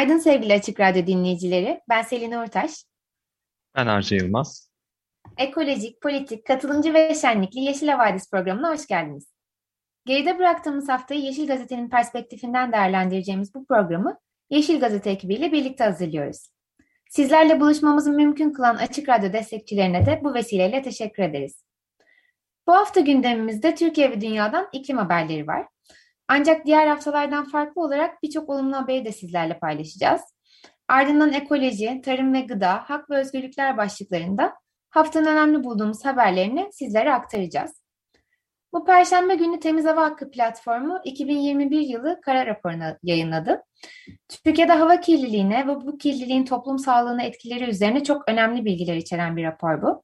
Günaydın sevgili Açık Radyo dinleyicileri. Ben Selin Ortaş. Ben Arca Yılmaz. Ekolojik, politik, katılımcı ve şenlikli Yeşil Havadis programına hoş geldiniz. Geride bıraktığımız haftayı Yeşil Gazete'nin perspektifinden değerlendireceğimiz bu programı Yeşil Gazete ekibiyle birlikte hazırlıyoruz. Sizlerle buluşmamızı mümkün kılan Açık Radyo destekçilerine de bu vesileyle teşekkür ederiz. Bu hafta gündemimizde Türkiye ve dünyadan iklim haberleri var. Ancak diğer haftalardan farklı olarak birçok olumlu haberi de sizlerle paylaşacağız. Ardından ekoloji, tarım ve gıda, hak ve özgürlükler başlıklarında haftanın önemli bulduğumuz haberlerini sizlere aktaracağız. Bu Perşembe günü Temiz Hava Hakkı platformu 2021 yılı kara raporunu yayınladı. Türkiye'de hava kirliliğine ve bu kirliliğin toplum sağlığına etkileri üzerine çok önemli bilgiler içeren bir rapor bu.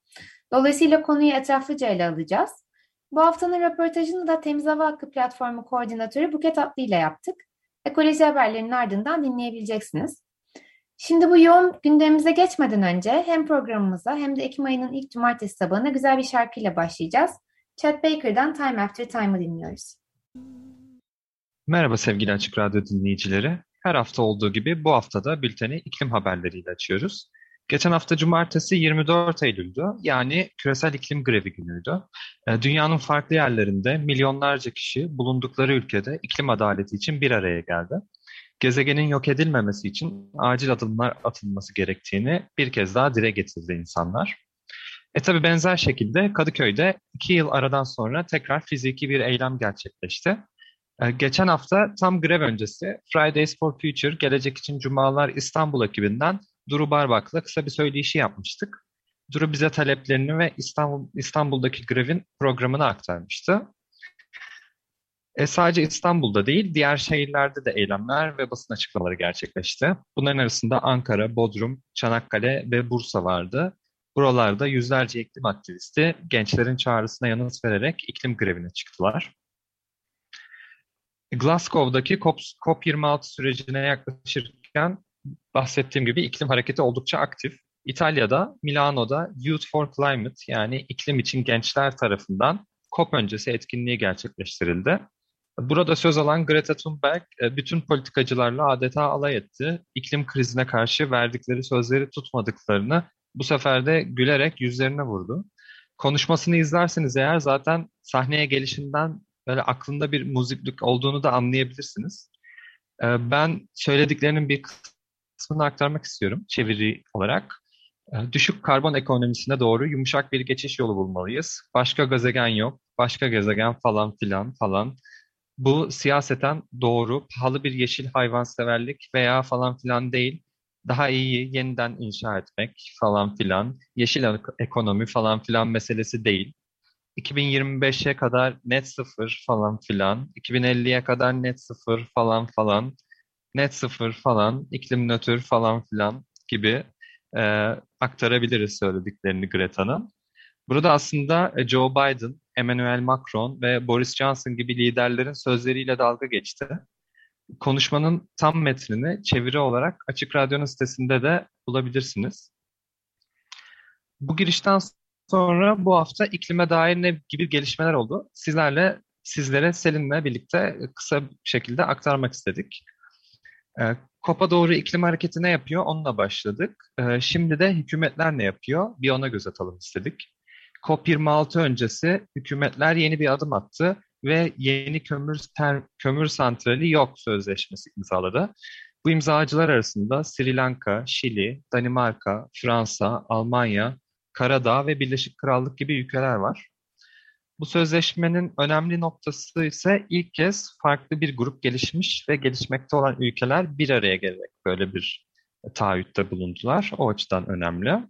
Dolayısıyla konuyu etraflıca ele alacağız. Bu haftanın röportajını da Temiz Hava Hakkı Platformu Koordinatörü Buket Atlı ile yaptık. Ekoloji haberlerinin ardından dinleyebileceksiniz. Şimdi bu yoğun gündemimize geçmeden önce hem programımıza hem de Ekim ayının ilk cumartesi sabahına güzel bir şarkıyla başlayacağız. Chet Baker'dan Time After Time'ı dinliyoruz. Merhaba sevgili Açık Radyo dinleyicileri. Her hafta olduğu gibi bu haftada bülteni iklim haberleriyle açıyoruz. Geçen hafta cumartesi 24 Eylül'dü. Yani küresel iklim grevi günüydü. E, dünyanın farklı yerlerinde milyonlarca kişi bulundukları ülkede iklim adaleti için bir araya geldi. Gezegenin yok edilmemesi için acil adımlar atılması gerektiğini bir kez daha dile getirdi insanlar. E tabi benzer şekilde Kadıköy'de iki yıl aradan sonra tekrar fiziki bir eylem gerçekleşti. E, geçen hafta tam grev öncesi Fridays for Future Gelecek için Cumalar İstanbul ekibinden Duru Barbak'la kısa bir söyleşi yapmıştık. Duru bize taleplerini ve İstanbul, İstanbul'daki grevin programını aktarmıştı. E sadece İstanbul'da değil, diğer şehirlerde de eylemler ve basın açıklamaları gerçekleşti. Bunların arasında Ankara, Bodrum, Çanakkale ve Bursa vardı. Buralarda yüzlerce iklim aktivisti gençlerin çağrısına yanıt vererek iklim grevine çıktılar. Glasgow'daki COP26 sürecine yaklaşırken bahsettiğim gibi iklim hareketi oldukça aktif. İtalya'da, Milano'da Youth for Climate yani iklim için gençler tarafından COP öncesi etkinliği gerçekleştirildi. Burada söz alan Greta Thunberg e, bütün politikacılarla adeta alay etti. İklim krizine karşı verdikleri sözleri tutmadıklarını bu sefer de gülerek yüzlerine vurdu. Konuşmasını izlerseniz eğer zaten sahneye gelişinden böyle aklında bir muziplik olduğunu da anlayabilirsiniz. E, ben söylediklerinin bir kısmını aktarmak istiyorum çeviri olarak. Ee, düşük karbon ekonomisine doğru yumuşak bir geçiş yolu bulmalıyız. Başka gezegen yok, başka gezegen falan filan falan. Bu siyaseten doğru, pahalı bir yeşil hayvanseverlik veya falan filan değil. Daha iyi yeniden inşa etmek falan filan, yeşil ekonomi falan filan meselesi değil. 2025'e kadar net sıfır falan filan, 2050'ye kadar net sıfır falan falan net sıfır falan, iklim nötr falan filan gibi e, aktarabiliriz söylediklerini Greta'nın. Burada aslında e, Joe Biden, Emmanuel Macron ve Boris Johnson gibi liderlerin sözleriyle dalga geçti. Konuşmanın tam metnini çeviri olarak Açık Radyo'nun sitesinde de bulabilirsiniz. Bu girişten sonra bu hafta iklime dair ne gibi gelişmeler oldu? Sizlerle sizlere Selin'le birlikte kısa bir şekilde aktarmak istedik. E, COP'a doğru iklim hareketi ne yapıyor? Onunla başladık. E, şimdi de hükümetler ne yapıyor? Bir ona göz atalım istedik. COP26 öncesi hükümetler yeni bir adım attı ve yeni kömür ter, kömür santrali yok sözleşmesi imzaladı. Bu imzacılar arasında Sri Lanka, Şili, Danimarka, Fransa, Almanya, Karadağ ve Birleşik Krallık gibi ülkeler var. Bu sözleşmenin önemli noktası ise ilk kez farklı bir grup gelişmiş ve gelişmekte olan ülkeler bir araya gelerek böyle bir taahhütte bulundular. O açıdan önemli.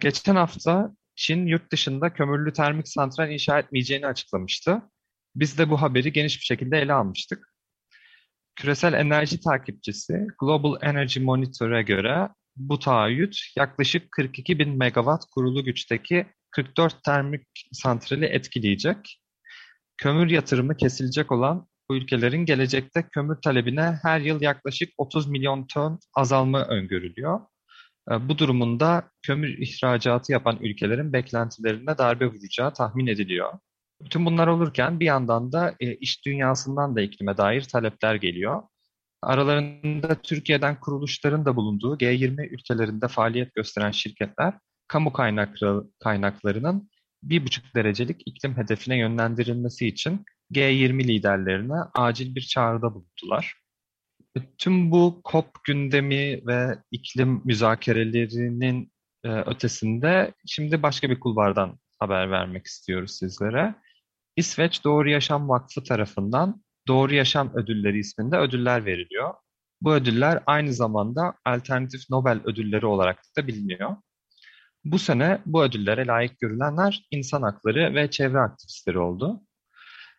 Geçen hafta Çin yurt dışında kömürlü termik santral inşa etmeyeceğini açıklamıştı. Biz de bu haberi geniş bir şekilde ele almıştık. Küresel enerji takipçisi Global Energy Monitor'a göre bu taahhüt yaklaşık 42 bin megawatt kurulu güçteki 44 termik santrali etkileyecek. Kömür yatırımı kesilecek olan bu ülkelerin gelecekte kömür talebine her yıl yaklaşık 30 milyon ton azalma öngörülüyor. E, bu durumunda kömür ihracatı yapan ülkelerin beklentilerine darbe vuracağı tahmin ediliyor. Bütün bunlar olurken bir yandan da e, iş dünyasından da iklime dair talepler geliyor. Aralarında Türkiye'den kuruluşların da bulunduğu G20 ülkelerinde faaliyet gösteren şirketler kamu kaynakları, kaynaklarının bir buçuk derecelik iklim hedefine yönlendirilmesi için G20 liderlerine acil bir çağrıda bulundular. Tüm bu COP gündemi ve iklim müzakerelerinin e, ötesinde şimdi başka bir kulvardan haber vermek istiyoruz sizlere. İsveç Doğru Yaşam Vakfı tarafından Doğru Yaşam Ödülleri isminde ödüller veriliyor. Bu ödüller aynı zamanda alternatif Nobel ödülleri olarak da biliniyor. Bu sene bu ödüllere layık görülenler insan hakları ve çevre aktivistleri oldu.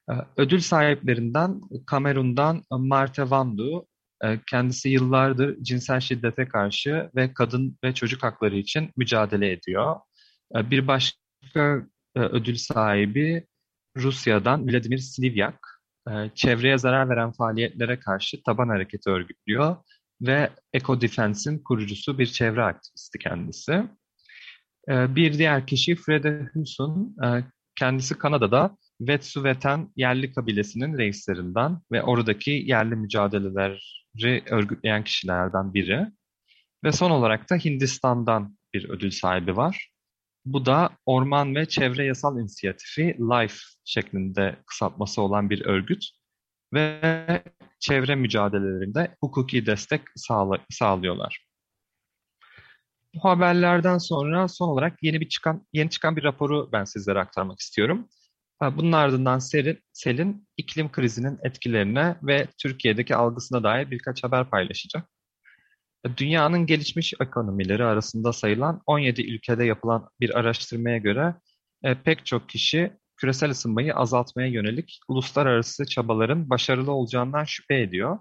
Ee, ödül sahiplerinden Kamerun'dan Marte Vandu, e, kendisi yıllardır cinsel şiddete karşı ve kadın ve çocuk hakları için mücadele ediyor. Ee, bir başka e, ödül sahibi Rusya'dan Vladimir Slivyak, e, çevreye zarar veren faaliyetlere karşı taban hareketi örgütlüyor ve Eco Defense'in kurucusu bir çevre aktivisti kendisi. Bir diğer kişi Frede Husson, kendisi Kanada'da Wet'suwet'en yerli kabilesinin reislerinden ve oradaki yerli mücadeleleri örgütleyen kişilerden biri. Ve son olarak da Hindistan'dan bir ödül sahibi var. Bu da Orman ve Çevre Yasal İnisiyatifi LIFE şeklinde kısaltması olan bir örgüt ve çevre mücadelelerinde hukuki destek sağla sağlıyorlar. Bu haberlerden sonra son olarak yeni bir çıkan yeni çıkan bir raporu ben sizlere aktarmak istiyorum. Bunun ardından Selin, Selin iklim krizinin etkilerine ve Türkiye'deki algısına dair birkaç haber paylaşacak. Dünyanın gelişmiş ekonomileri arasında sayılan 17 ülkede yapılan bir araştırmaya göre e, pek çok kişi küresel ısınmayı azaltmaya yönelik uluslararası çabaların başarılı olacağından şüphe ediyor.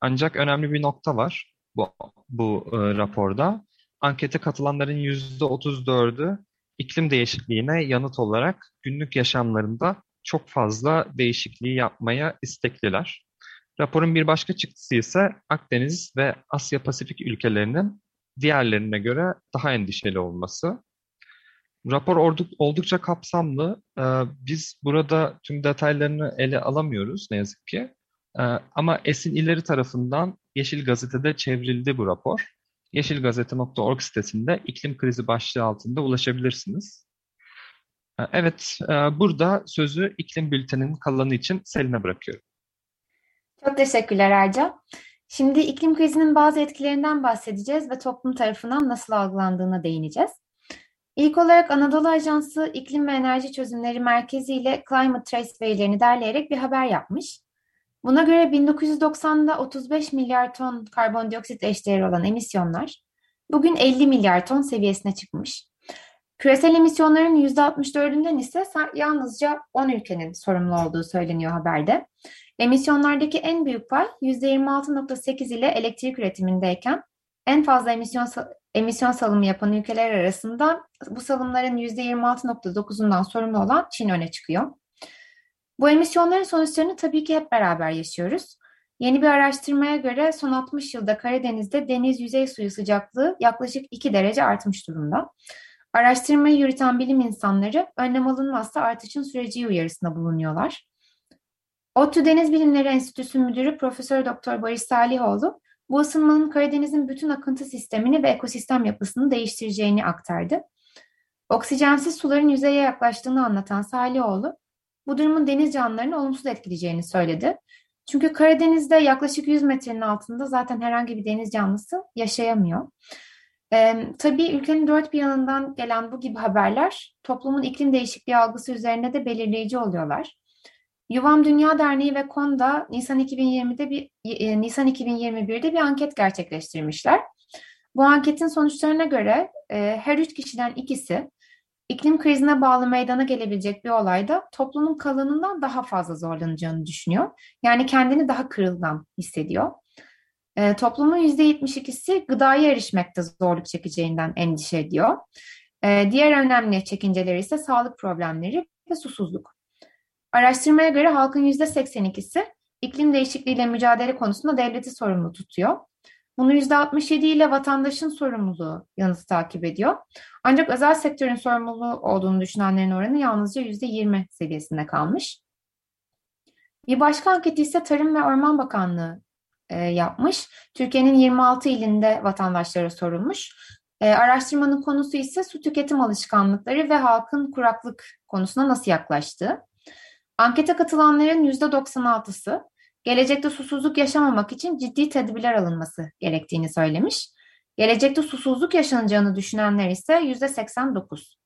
Ancak önemli bir nokta var bu, bu e, raporda. Ankete katılanların %34'ü iklim değişikliğine yanıt olarak günlük yaşamlarında çok fazla değişikliği yapmaya istekliler. Raporun bir başka çıktısı ise Akdeniz ve Asya Pasifik ülkelerinin diğerlerine göre daha endişeli olması. Rapor oldukça kapsamlı. Ee, biz burada tüm detaylarını ele alamıyoruz ne yazık ki. Ee, ama Esin İleri tarafından Yeşil Gazete'de çevrildi bu rapor yeşilgazete.org sitesinde iklim krizi başlığı altında ulaşabilirsiniz. Ee, evet, e, burada sözü iklim bülteninin kalanı için Selin'e bırakıyorum. Çok teşekkürler Erca. Şimdi iklim krizinin bazı etkilerinden bahsedeceğiz ve toplum tarafından nasıl algılandığına değineceğiz. İlk olarak Anadolu Ajansı İklim ve Enerji Çözümleri Merkezi ile Climate Trace verilerini derleyerek bir haber yapmış. Buna göre 1990'da 35 milyar ton karbondioksit eşdeğeri olan emisyonlar bugün 50 milyar ton seviyesine çıkmış. Küresel emisyonların %64'ünden ise yalnızca 10 ülkenin sorumlu olduğu söyleniyor haberde. Emisyonlardaki en büyük pay %26.8 ile elektrik üretimindeyken en fazla emisyon emisyon salımı yapan ülkeler arasında bu salımların %26.9'undan sorumlu olan Çin öne çıkıyor. Bu emisyonların sonuçlarını tabii ki hep beraber yaşıyoruz. Yeni bir araştırmaya göre son 60 yılda Karadeniz'de deniz yüzey suyu sıcaklığı yaklaşık 2 derece artmış durumda. Araştırmayı yürüten bilim insanları önlem alınmazsa artışın süreci uyarısında bulunuyorlar. ODTÜ Deniz Bilimleri Enstitüsü Müdürü Profesör Doktor Barış Salihoğlu, bu ısınmanın Karadeniz'in bütün akıntı sistemini ve ekosistem yapısını değiştireceğini aktardı. Oksijensiz suların yüzeye yaklaştığını anlatan Salihoğlu, bu durumun deniz canlılarını olumsuz etkileyeceğini söyledi. Çünkü Karadeniz'de yaklaşık 100 metrenin altında zaten herhangi bir deniz canlısı yaşayamıyor. Ee, tabii ülkenin dört bir yanından gelen bu gibi haberler toplumun iklim değişikliği algısı üzerine de belirleyici oluyorlar. Yuvam Dünya Derneği ve KONDA Nisan 2020'de bir e, Nisan 2021'de bir anket gerçekleştirmişler. Bu anketin sonuçlarına göre e, her üç kişiden ikisi iklim krizine bağlı meydana gelebilecek bir olayda toplumun kalanından daha fazla zorlanacağını düşünüyor. Yani kendini daha kırılgan hissediyor. E, toplumun %72'si gıdaya erişmekte zorluk çekeceğinden endişe ediyor. E, diğer önemli çekinceleri ise sağlık problemleri ve susuzluk. Araştırmaya göre halkın %82'si iklim değişikliğiyle mücadele konusunda devleti sorumlu tutuyor. Bunu %67 ile vatandaşın sorumluluğu yanıtı takip ediyor. Ancak özel sektörün sorumluluğu olduğunu düşünenlerin oranı yalnızca %20 seviyesinde kalmış. Bir başka anketi ise Tarım ve Orman Bakanlığı e, yapmış. Türkiye'nin 26 ilinde vatandaşlara sorulmuş. E, araştırmanın konusu ise su tüketim alışkanlıkları ve halkın kuraklık konusuna nasıl yaklaştığı. Ankete katılanların %96'sı gelecekte susuzluk yaşamamak için ciddi tedbirler alınması gerektiğini söylemiş. Gelecekte susuzluk yaşanacağını düşünenler ise %89.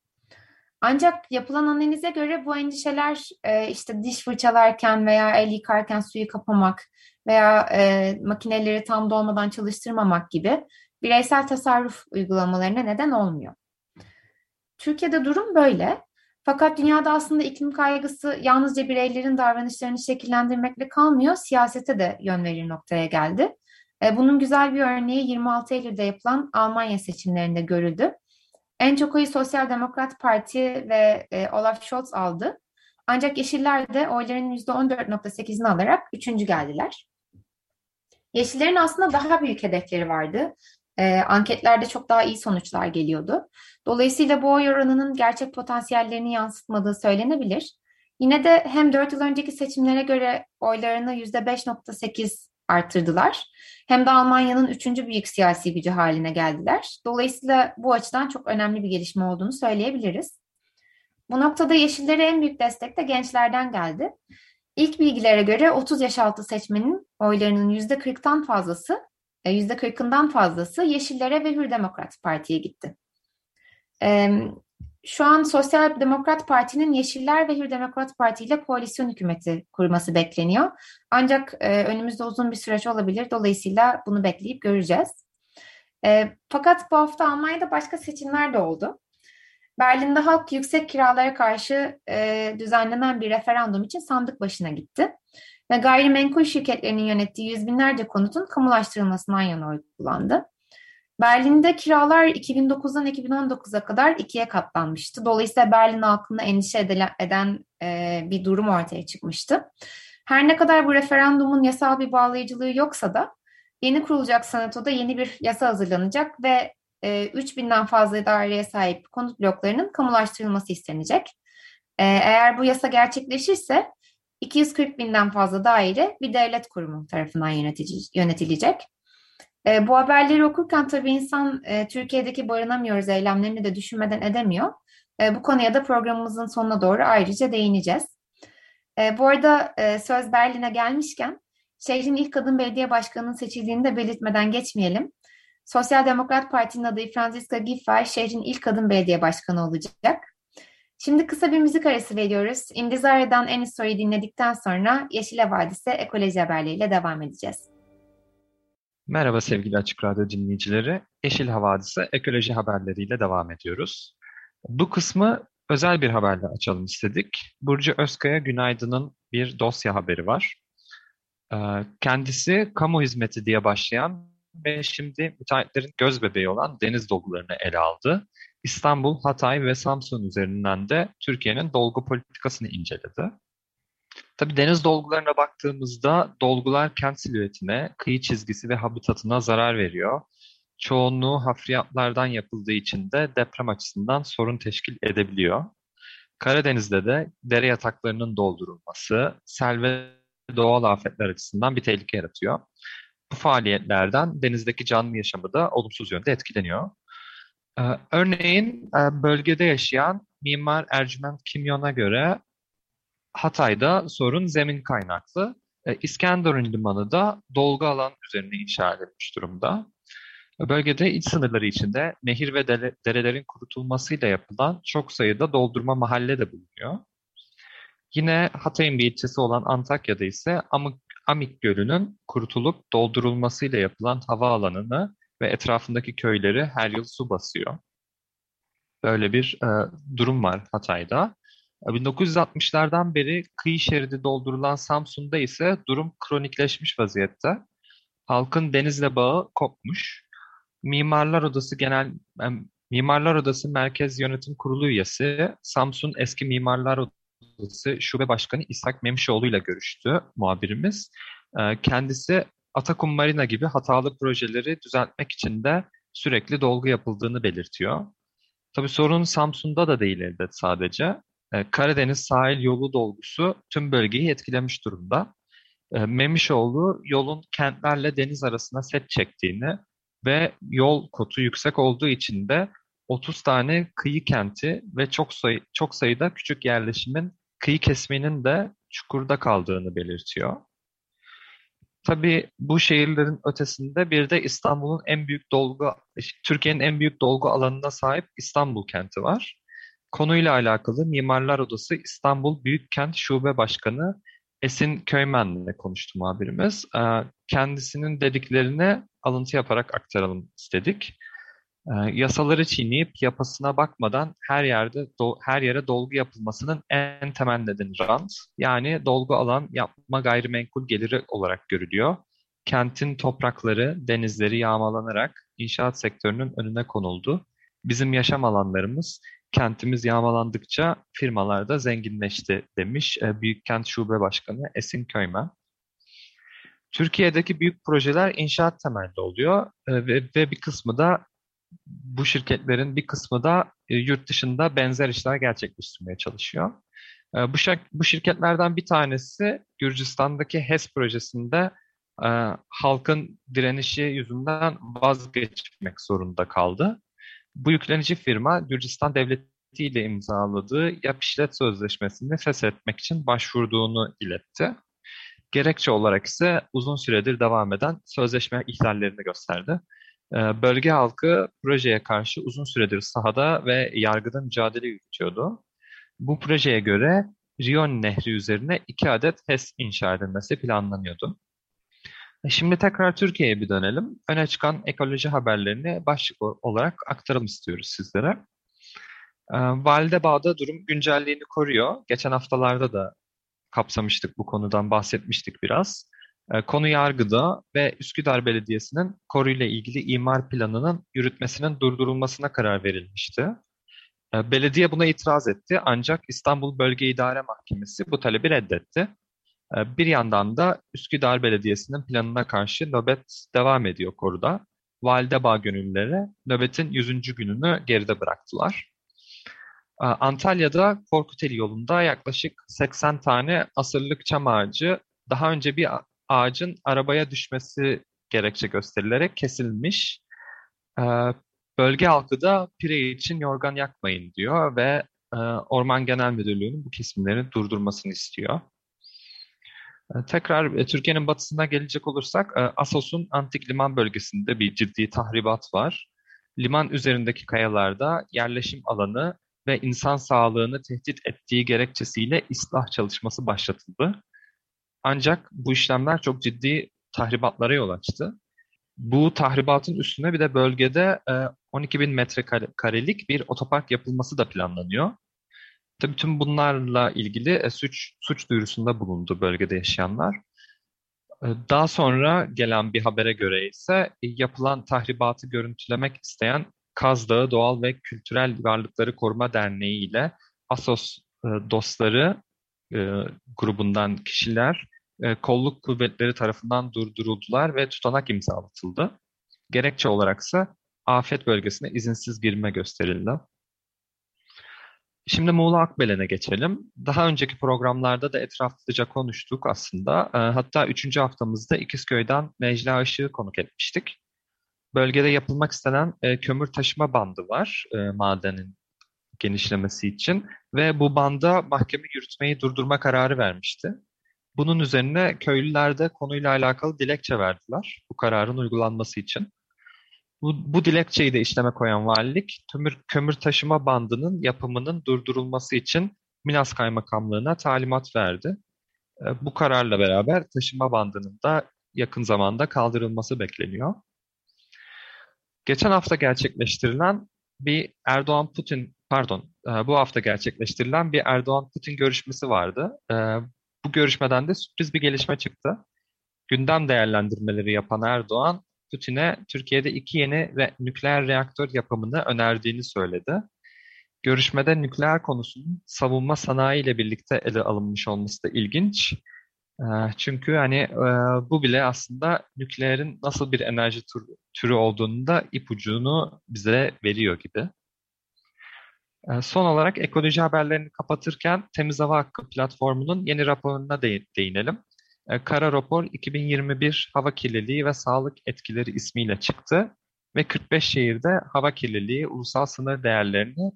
Ancak yapılan analize göre bu endişeler e, işte diş fırçalarken veya el yıkarken suyu kapamak veya e, makineleri tam dolmadan çalıştırmamak gibi bireysel tasarruf uygulamalarına neden olmuyor. Türkiye'de durum böyle. Fakat dünyada aslında iklim kaygısı yalnızca bireylerin davranışlarını şekillendirmekle kalmıyor, siyasete de yön verir noktaya geldi. E, bunun güzel bir örneği 26 Eylül'de yapılan Almanya seçimlerinde görüldü. En çok oyu Sosyal Demokrat Parti ve e, Olaf Scholz aldı. Ancak Yeşiller de oyların %14.8'ini alarak üçüncü geldiler. Yeşillerin aslında daha büyük hedefleri vardı. E, anketlerde çok daha iyi sonuçlar geliyordu. Dolayısıyla bu oy oranının gerçek potansiyellerini yansıtmadığı söylenebilir. Yine de hem 4 yıl önceki seçimlere göre oylarını %5.8 arttırdılar. Hem de Almanya'nın üçüncü büyük siyasi gücü haline geldiler. Dolayısıyla bu açıdan çok önemli bir gelişme olduğunu söyleyebiliriz. Bu noktada Yeşillere en büyük destek de gençlerden geldi. İlk bilgilere göre 30 yaş altı seçmenin oylarının %40'tan fazlası, %40'ından e, fazlası Yeşillere ve Hür Demokrat Parti'ye gitti. Şu an Sosyal Demokrat Parti'nin Yeşiller ve Hür Demokrat Parti ile koalisyon hükümeti kurması bekleniyor. Ancak e, önümüzde uzun bir süreç olabilir. Dolayısıyla bunu bekleyip göreceğiz. E, fakat bu hafta Almanya'da başka seçimler de oldu. Berlin'de halk yüksek kiralara karşı e, düzenlenen bir referandum için sandık başına gitti. Ve gayrimenkul şirketlerinin yönettiği yüz binlerce konutun kamulaştırılmasından yana oy kullandı. Berlin'de kiralar 2009'dan 2019'a kadar ikiye katlanmıştı. Dolayısıyla Berlin halkında endişe eden e, bir durum ortaya çıkmıştı. Her ne kadar bu referandumun yasal bir bağlayıcılığı yoksa da yeni kurulacak senatoda yeni bir yasa hazırlanacak ve e, 3000'den fazla daireye sahip konut bloklarının kamulaştırılması istenecek. E, eğer bu yasa gerçekleşirse 240 binden fazla daire bir devlet kurumu tarafından yönetilecek. E, bu haberleri okurken tabii insan e, Türkiye'deki barınamıyoruz eylemlerini de düşünmeden edemiyor. E, bu konuya da programımızın sonuna doğru ayrıca değineceğiz. E, bu arada e, söz Berlin'e gelmişken şehrin ilk kadın belediye başkanının seçildiğini de belirtmeden geçmeyelim. Sosyal Demokrat Parti'nin adayı Franziska Giffey şehrin ilk kadın belediye başkanı olacak. Şimdi kısa bir müzik arası veriyoruz. İndizara'dan En Story dinledikten sonra Yeşile Vadisi ekoloji haberleriyle devam edeceğiz. Merhaba sevgili Açık Radyo dinleyicileri. Yeşil Havadise ekoloji haberleriyle devam ediyoruz. Bu kısmı özel bir haberle açalım istedik. Burcu Özkaya Günaydın'ın bir dosya haberi var. Ee, kendisi kamu hizmeti diye başlayan ve şimdi müteahhitlerin göz bebeği olan deniz dolgularını ele aldı. İstanbul, Hatay ve Samsun üzerinden de Türkiye'nin dolgu politikasını inceledi. Tabii deniz dolgularına baktığımızda dolgular kent silüetine, kıyı çizgisi ve habitatına zarar veriyor. Çoğunluğu hafriyatlardan yapıldığı için de deprem açısından sorun teşkil edebiliyor. Karadeniz'de de dere yataklarının doldurulması, sel ve doğal afetler açısından bir tehlike yaratıyor. Bu faaliyetlerden denizdeki canlı yaşamı da olumsuz yönde etkileniyor. Ee, örneğin e, bölgede yaşayan Mimar Ercüment Kimyon'a göre Hatay'da sorun zemin kaynaklı. E, İskenderun Limanı da dolgu alan üzerine inşa edilmiş durumda. Bölgede iç sınırları içinde nehir ve dere, derelerin kurutulmasıyla yapılan çok sayıda doldurma mahalle de bulunuyor. Yine Hatay'ın bir ilçesi olan Antakya'da ise Amik, Amik Gölü'nün kurutulup doldurulmasıyla yapılan havaalanını ve etrafındaki köyleri her yıl su basıyor. Böyle bir e, durum var Hatay'da. 1960'lardan beri kıyı şeridi doldurulan Samsun'da ise durum kronikleşmiş vaziyette. Halkın denizle bağı kopmuş. Mimarlar Odası Genel Mimarlar Odası Merkez Yönetim Kurulu üyesi Samsun Eski Mimarlar Odası Şube Başkanı İshak Memişoğlu ile görüştü muhabirimiz. Ee, kendisi Atakum Marina gibi hatalı projeleri düzeltmek için de sürekli dolgu yapıldığını belirtiyor. Tabii sorun Samsun'da da değil elbet sadece. Ee, Karadeniz sahil yolu dolgusu tüm bölgeyi etkilemiş durumda. Ee, Memişoğlu yolun kentlerle deniz arasına set çektiğini ve yol kotu yüksek olduğu için de 30 tane kıyı kenti ve çok, sayı, çok sayıda küçük yerleşimin kıyı kesiminin de çukurda kaldığını belirtiyor. Tabii bu şehirlerin ötesinde bir de İstanbul'un en büyük dolgu, Türkiye'nin en büyük dolgu alanına sahip İstanbul kenti var. Konuyla alakalı Mimarlar Odası İstanbul Büyükkent Şube Başkanı Esin Köymen'le konuştu muhabirimiz. Ee, kendisinin dediklerini alıntı yaparak aktaralım istedik. Ee, yasaları çiğneyip yapısına bakmadan her yerde her yere dolgu yapılmasının en temel nedeni rant. Yani dolgu alan yapma gayrimenkul geliri olarak görülüyor. Kentin toprakları, denizleri yağmalanarak inşaat sektörünün önüne konuldu. Bizim yaşam alanlarımız kentimiz yağmalandıkça firmalar da zenginleşti demiş e, Büyük Kent Şube Başkanı Esin Köymen. Türkiye'deki büyük projeler inşaat temelli oluyor e, ve, ve bir kısmı da bu şirketlerin bir kısmı da e, yurt dışında benzer işler gerçekleştirmeye çalışıyor. Bu, bu şirketlerden bir tanesi Gürcistan'daki HES projesinde halkın direnişi yüzünden vazgeçmek zorunda kaldı. Bu yüklenici firma Gürcistan Devleti ile imzaladığı yap işlet sözleşmesini feshetmek için başvurduğunu iletti. Gerekçe olarak ise uzun süredir devam eden sözleşme ihlallerini gösterdi. Ee, bölge halkı projeye karşı uzun süredir sahada ve yargıda mücadele yürütüyordu. Bu projeye göre Rion Nehri üzerine iki adet HES inşa edilmesi planlanıyordu. E, şimdi tekrar Türkiye'ye bir dönelim. Öne çıkan ekoloji haberlerini başlık olarak aktaralım istiyoruz sizlere. E, Validebağ'da durum güncelliğini koruyor. Geçen haftalarda da kapsamıştık bu konudan bahsetmiştik biraz. E, konu yargıda ve Üsküdar Belediyesi'nin koruyla ilgili imar planının yürütmesinin durdurulmasına karar verilmişti. Belediye buna itiraz etti ancak İstanbul Bölge İdare Mahkemesi bu talebi reddetti. Ee, bir yandan da Üsküdar Belediyesi'nin planına karşı nöbet devam ediyor koruda. Validebağ gönüllüleri nöbetin 100. gününü geride bıraktılar. Ee, Antalya'da Korkuteli yolunda yaklaşık 80 tane asırlık çam ağacı daha önce bir ağacın arabaya düşmesi gerekçe gösterilerek kesilmiş. Ee, bölge halkı da pire için yorgan yakmayın diyor ve e, Orman Genel Müdürlüğü'nün bu kesimleri durdurmasını istiyor. Ee, tekrar e, Türkiye'nin batısına gelecek olursak e, Asos'un antik liman bölgesinde bir ciddi tahribat var. Liman üzerindeki kayalarda yerleşim alanı ve insan sağlığını tehdit ettiği gerekçesiyle ıslah çalışması başlatıldı. Ancak bu işlemler çok ciddi tahribatlara yol açtı. Bu tahribatın üstüne bir de bölgede 12 e, bin metrekarelik bir otopark yapılması da planlanıyor. Tabii tüm bunlarla ilgili e, suç suç duyurusunda bulundu bölgede yaşayanlar. E, daha sonra gelen bir habere göre ise yapılan tahribatı görüntülemek isteyen Kaz Dağı Doğal ve Kültürel Varlıkları Koruma Derneği ile Asos dostları grubundan kişiler kolluk kuvvetleri tarafından durduruldular ve tutanak imzalatıldı. Gerekçe olaraksa afet bölgesine izinsiz girme gösterildi. Şimdi Muğla Akbelen'e geçelim. Daha önceki programlarda da etraflıca konuştuk aslında. Ee, hatta üçüncü haftamızda İkizköy'den Necla Işık'ı konuk etmiştik. Bölgede yapılmak istenen e, kömür taşıma bandı var e, madenin genişlemesi için ve bu banda mahkeme yürütmeyi durdurma kararı vermişti. Bunun üzerine köylüler de konuyla alakalı dilekçe verdiler bu kararın uygulanması için. Bu, bu dilekçeyi de işleme koyan valilik, kömür, kömür taşıma bandının yapımının durdurulması için Milas Kaymakamlığı'na talimat verdi. E, bu kararla beraber taşıma bandının da yakın zamanda kaldırılması bekleniyor. Geçen hafta gerçekleştirilen bir Erdoğan-Putin, pardon e, bu hafta gerçekleştirilen bir Erdoğan-Putin görüşmesi vardı. Görüşmeden de sürpriz bir gelişme çıktı. Gündem değerlendirmeleri yapan Erdoğan, Putin'e Türkiye'de iki yeni re nükleer reaktör yapımını önerdiğini söyledi. Görüşmede nükleer konusunun savunma sanayi ile birlikte ele alınmış olması da ilginç. Ee, çünkü hani e, bu bile aslında nükleerin nasıl bir enerji türü olduğunu da ipucunu bize veriyor gibi. Ee, son olarak ekoloji haberlerini kapatırken Temiz Hava Hakkı platformunun yeni raporuna değinelim. Ee, Kara rapor 2021 hava kirliliği ve sağlık etkileri ismiyle çıktı ve 45 şehirde hava kirliliği ulusal sınır değerlerini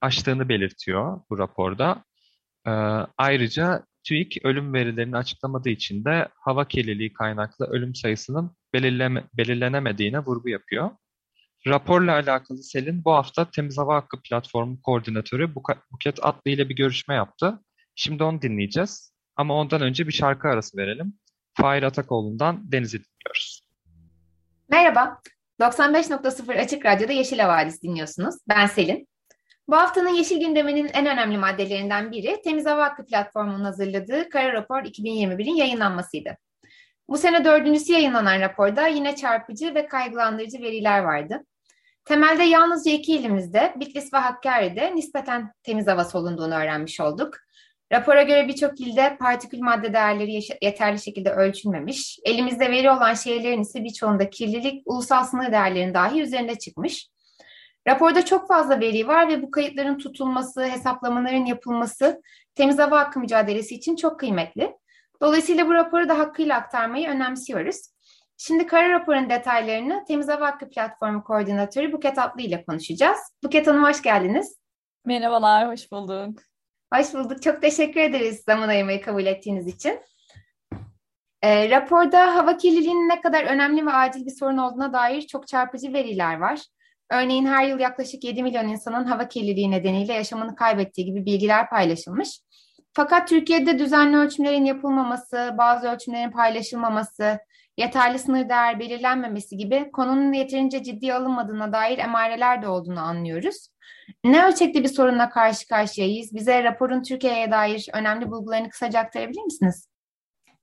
aştığını belirtiyor bu raporda. Ayrıca TÜİK ölüm verilerini açıklamadığı için de hava kirliliği kaynaklı ölüm sayısının belirleme, belirlenemediğine vurgu yapıyor. Raporla alakalı Selin bu hafta Temiz Hava Hakkı Platformu Koordinatörü Buket Atlı ile bir görüşme yaptı. Şimdi onu dinleyeceğiz. Ama ondan önce bir şarkı arası verelim. Fahir Atakoğlu'ndan Deniz'i dinliyoruz. Merhaba, 95.0 Açık Radyo'da Yeşil Havadis dinliyorsunuz. Ben Selin. Bu haftanın Yeşil gündeminin en önemli maddelerinden biri Temiz Hava Hakkı platformunun hazırladığı Kara Rapor 2021'in yayınlanmasıydı. Bu sene dördüncüsü yayınlanan raporda yine çarpıcı ve kaygılandırıcı veriler vardı. Temelde yalnızca iki ilimizde, Bitlis ve Hakkari'de nispeten temiz hava solunduğunu öğrenmiş olduk. Rapora göre birçok ilde partikül madde değerleri yeterli şekilde ölçülmemiş. Elimizde veri olan şehirlerin ise birçoğunda kirlilik ulusal sınır değerlerinin dahi üzerinde çıkmış. Raporda çok fazla veri var ve bu kayıtların tutulması, hesaplamaların yapılması temiz hava hakkı mücadelesi için çok kıymetli. Dolayısıyla bu raporu da hakkıyla aktarmayı önemsiyoruz. Şimdi kara raporun detaylarını Temiz Hava Hakkı Platformu Koordinatörü Buket Atlı ile konuşacağız. Buket Hanım hoş geldiniz. Merhabalar, hoş bulduk. Hoş bulduk. Çok teşekkür ederiz zaman ayırmayı kabul ettiğiniz için. E, raporda hava kirliliğinin ne kadar önemli ve acil bir sorun olduğuna dair çok çarpıcı veriler var. Örneğin her yıl yaklaşık 7 milyon insanın hava kirliliği nedeniyle yaşamını kaybettiği gibi bilgiler paylaşılmış. Fakat Türkiye'de düzenli ölçümlerin yapılmaması, bazı ölçümlerin paylaşılmaması, yeterli sınır değer belirlenmemesi gibi konunun yeterince ciddiye alınmadığına dair emareler de olduğunu anlıyoruz. Ne ölçekli bir sorunla karşı karşıyayız? Bize raporun Türkiye'ye dair önemli bulgularını kısaca aktarabilir misiniz?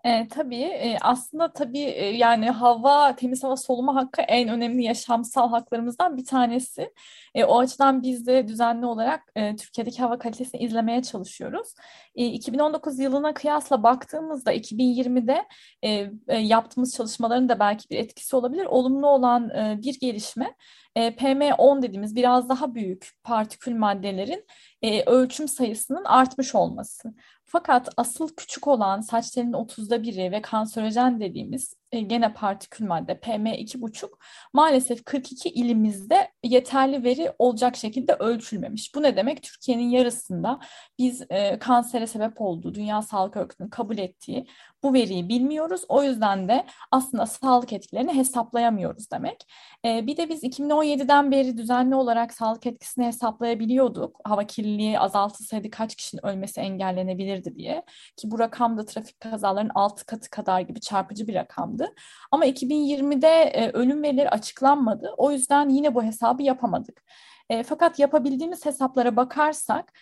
E, tabii e, aslında tabii e, yani hava, temiz hava soluma hakkı en önemli yaşamsal haklarımızdan bir tanesi. E, o açıdan biz de düzenli olarak e, Türkiye'deki hava kalitesini izlemeye çalışıyoruz. E, 2019 yılına kıyasla baktığımızda 2020'de e, e, yaptığımız çalışmaların da belki bir etkisi olabilir. Olumlu olan e, bir gelişme e, PM10 dediğimiz biraz daha büyük partikül maddelerin e, ölçüm sayısının artmış olması. Fakat asıl küçük olan saç telinin 30'da biri ve kanserojen dediğimiz e, gene partikül madde PM2,5 maalesef 42 ilimizde yeterli veri olacak şekilde ölçülmemiş. Bu ne demek? Türkiye'nin yarısında biz e, kansere sebep olduğu Dünya Sağlık Örgütü'nün kabul ettiği bu veriyi bilmiyoruz. O yüzden de aslında sağlık etkilerini hesaplayamıyoruz demek. E, bir de biz 2017'den beri düzenli olarak sağlık etkisini hesaplayabiliyorduk. Hava kirliliği azaltılsaydı kaç kişinin ölmesi engellenebilirdi diye. Ki bu rakam da trafik kazalarının 6 katı kadar gibi çarpıcı bir rakamdı. Ama 2020'de e, ölüm verileri açıklanmadı. O yüzden yine bu hesabı yapamadık. E, fakat yapabildiğimiz hesaplara bakarsak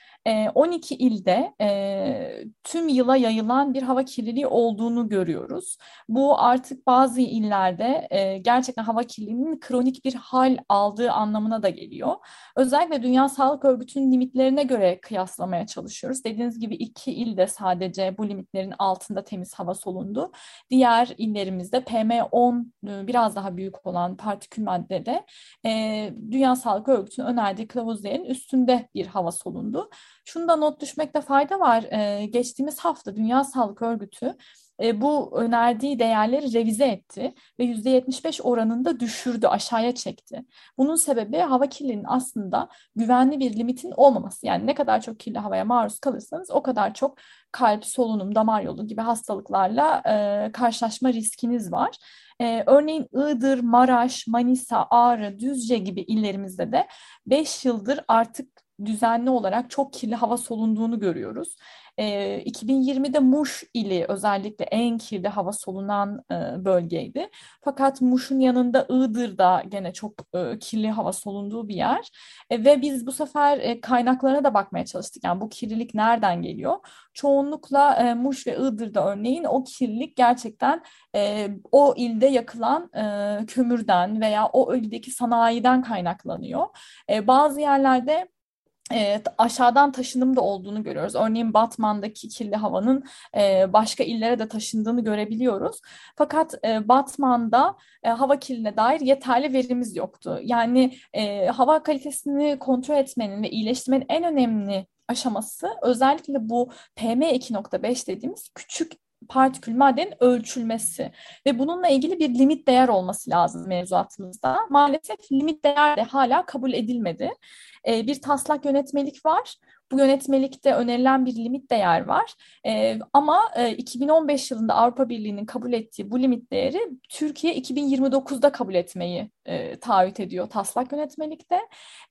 12 ee, ilde e, tüm yıla yayılan bir hava kirliliği olduğunu görüyoruz. Bu artık bazı illerde e, gerçekten hava kirliliğinin kronik bir hal aldığı anlamına da geliyor. Özellikle Dünya Sağlık Örgütü'nün limitlerine göre kıyaslamaya çalışıyoruz. Dediğiniz gibi iki ilde sadece bu limitlerin altında temiz hava solundu. Diğer illerimizde PM10 e, biraz daha büyük olan partikül maddede e, Dünya Sağlık Örgütü'nün önerdiği kılavuz değerinin üstünde bir hava solundu. Şunu da not düşmekte fayda var. Ee, geçtiğimiz hafta Dünya Sağlık Örgütü e, bu önerdiği değerleri revize etti ve %75 oranında düşürdü, aşağıya çekti. Bunun sebebi hava kirliliğinin aslında güvenli bir limitin olmaması. Yani ne kadar çok kirli havaya maruz kalırsanız o kadar çok kalp, solunum, damar yolu gibi hastalıklarla e, karşılaşma riskiniz var. Ee, örneğin Iğdır, Maraş, Manisa, Ağrı, Düzce gibi illerimizde de 5 yıldır artık düzenli olarak çok kirli hava solunduğunu görüyoruz. E, 2020'de Muş ili özellikle en kirli hava solunan bölgeydi. Fakat Muş'un yanında Iğdır'da gene çok kirli hava solunduğu bir yer. E, ve biz bu sefer e, kaynaklarına da bakmaya çalıştık. Yani bu kirlilik nereden geliyor? Çoğunlukla Muş ve Iğdır'da örneğin o kirlilik gerçekten o ilde yakılan kömürden veya o ildeki sanayiden kaynaklanıyor. Bazı yerlerde e, aşağıdan taşınım da olduğunu görüyoruz. Örneğin Batman'daki kirli havanın e, başka illere de taşındığını görebiliyoruz. Fakat e, Batman'da e, hava kirliliğine dair yeterli verimiz yoktu. Yani e, hava kalitesini kontrol etmenin ve iyileştirmenin en önemli aşaması özellikle bu PM2.5 dediğimiz küçük partikül maddenin ölçülmesi ve bununla ilgili bir limit değer olması lazım mevzuatımızda. Maalesef limit değer de hala kabul edilmedi. Ee, bir taslak yönetmelik var. Bu yönetmelikte önerilen bir limit değer var. E, ama e, 2015 yılında Avrupa Birliği'nin kabul ettiği bu limit değeri Türkiye 2029'da kabul etmeyi e, taahhüt ediyor taslak yönetmelikte.